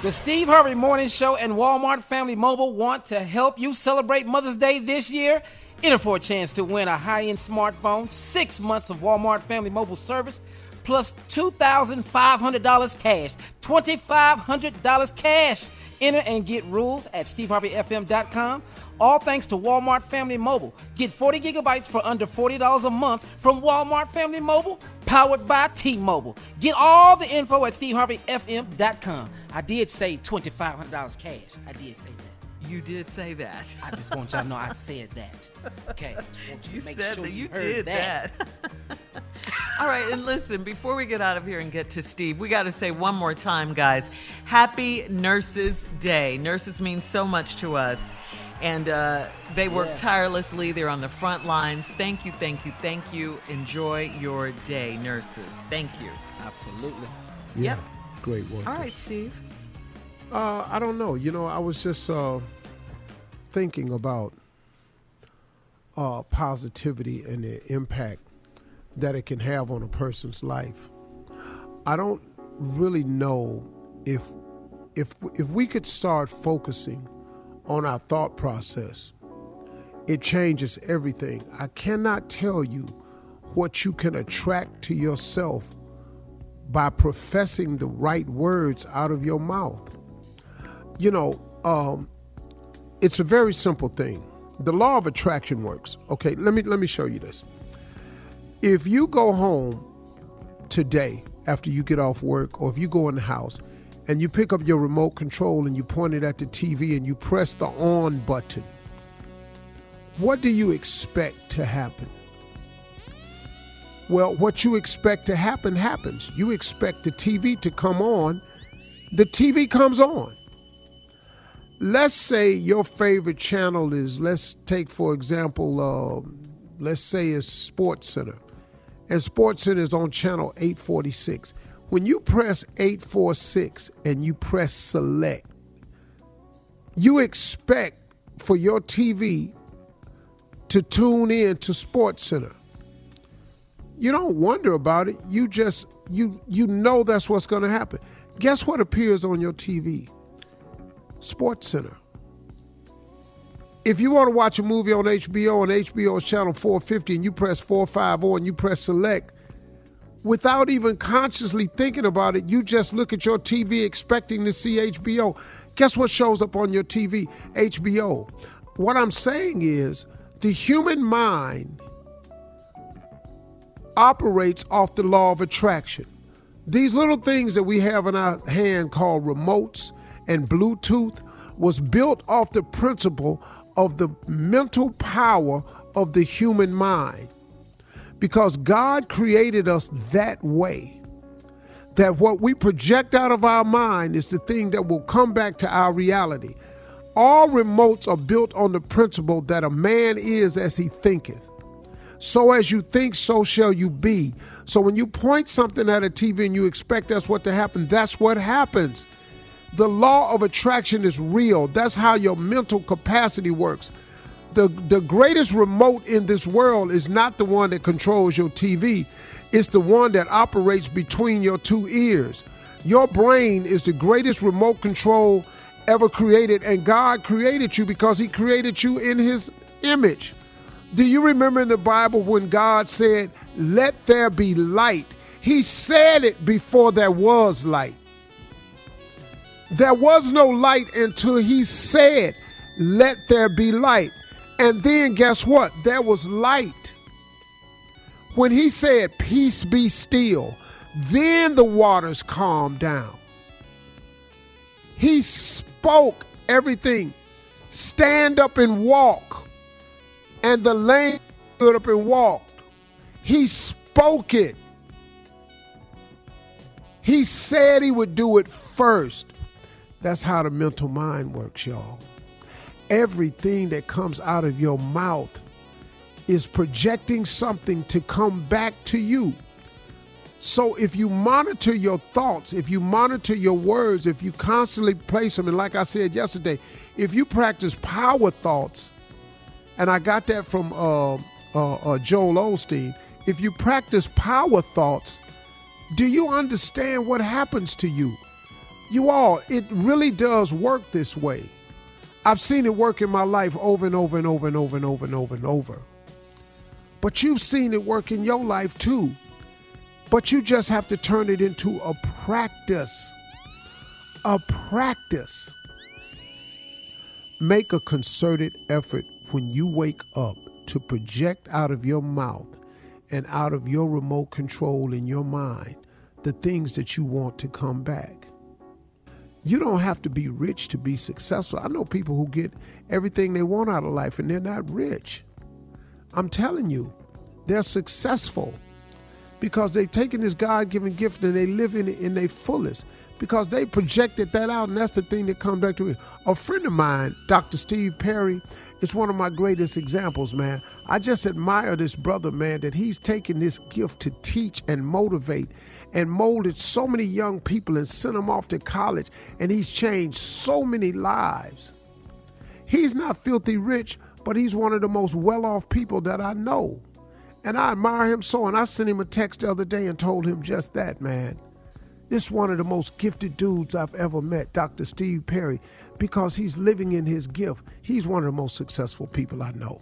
The Steve Harvey Morning Show and Walmart Family Mobile want to help you celebrate Mother's Day this year. Enter for a chance to win a high end smartphone, six months of Walmart Family Mobile service, plus $2,500 cash. $2,500 cash. Enter and get rules at steveharveyfm.com. All thanks to Walmart Family Mobile. Get 40 gigabytes for under $40 a month from Walmart Family Mobile, powered by T Mobile. Get all the info at steveharveyfm.com. I did say $2,500 cash. I did say that. You did say that. I just want y'all to know I said that. Okay. I just want you, You to make said sure that you heard did that. All right, and listen, before we get out of here and get to Steve, we got to say one more time, guys, Happy Nurses Day. Nurses mean so much to us. And uh, they work Yeah. tirelessly. They're on the front lines. Thank you, thank you, thank you. Enjoy your day, nurses. Thank you. Absolutely. Yeah, Yep. great work. All right, Steve. Uh, I don't know. You know, I was just uh, thinking about uh, positivity and the impact that it can have on a person's life. I don't really know if if if we could start focusing on our thought process, it changes everything. I cannot tell you what you can attract to yourself by professing the right words out of your mouth you know, um, it's a very simple thing. The law of attraction works. Okay, let me let me show you this. If you go home today after you get off work, or if you go in the house and you pick up your remote control and you point it at the TV and you press the on button, what do you expect to happen? Well, what you expect to happen happens. You expect the TV to come on, the TV comes on let's say your favorite channel is let's take for example uh, let's say it's sports center and sports center is on channel 846 when you press 846 and you press select you expect for your tv to tune in to sports center. You don't wonder about it. You just you you know that's what's going to happen. Guess what appears on your tv Sports Center. If you want to watch a movie on HBO on HBO's channel 450 and you press 450 and you press select, without even consciously thinking about it, you just look at your TV expecting to see HBO. Guess what shows up on your TV? HBO. What I'm saying is the human mind operates off the law of attraction. These little things that we have in our hand called remotes and Bluetooth was built off the principle of the mental power of the human mind. Because God created us that way. That what we project out of our mind is the thing that will come back to our reality. All remotes are built on the principle that a man is as he thinketh. So as you think, so shall you be. So when you point something at a TV and you expect that's what to happen, that's what happens. The law of attraction is real. That's how your mental capacity works. The, the greatest remote in this world is not the one that controls your TV, it's the one that operates between your two ears. Your brain is the greatest remote control ever created, and God created you because He created you in His image. Do you remember in the Bible when God said, Let there be light? He said it before there was light. There was no light until he said, Let there be light. And then guess what? There was light. When he said, Peace be still, then the waters calmed down. He spoke everything. Stand up and walk. And the lame stood up and walked. He spoke it. He said he would do it first. That's how the mental mind works, y'all. Everything that comes out of your mouth is projecting something to come back to you. So if you monitor your thoughts, if you monitor your words, if you constantly place them, and like I said yesterday, if you practice power thoughts, and I got that from uh, uh, uh, Joel Osteen, if you practice power thoughts, do you understand what happens to you? You all, it really does work this way. I've seen it work in my life over and over and over and over and over and over and over. But you've seen it work in your life too. But you just have to turn it into a practice. A practice. Make a concerted effort when you wake up to project out of your mouth and out of your remote control in your mind the things that you want to come back. You don't have to be rich to be successful. I know people who get everything they want out of life and they're not rich. I'm telling you, they're successful because they've taken this God given gift and they live in it in their fullest because they projected that out, and that's the thing that comes back to me. A friend of mine, Dr. Steve Perry, is one of my greatest examples, man. I just admire this brother, man, that he's taken this gift to teach and motivate and molded so many young people and sent them off to college, and he's changed so many lives. He's not filthy rich, but he's one of the most well off people that I know. And I admire him so. And I sent him a text the other day and told him just that, man. This is one of the most gifted dudes I've ever met, Dr. Steve Perry, because he's living in his gift. He's one of the most successful people I know.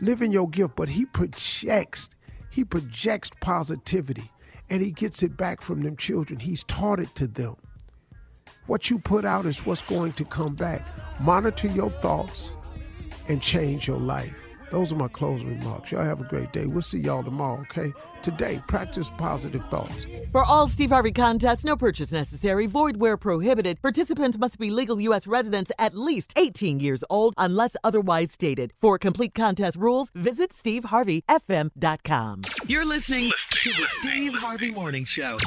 Live in your gift, but he projects, he projects positivity and he gets it back from them children. He's taught it to them. What you put out is what's going to come back. Monitor your thoughts and change your life. Those are my closing remarks. Y'all have a great day. We'll see y'all tomorrow, okay? Today, practice positive thoughts. For all Steve Harvey contests, no purchase necessary, void where prohibited. Participants must be legal U.S. residents at least 18 years old unless otherwise stated. For complete contest rules, visit SteveHarveyFM.com. You're listening to the Steve Harvey Morning Show.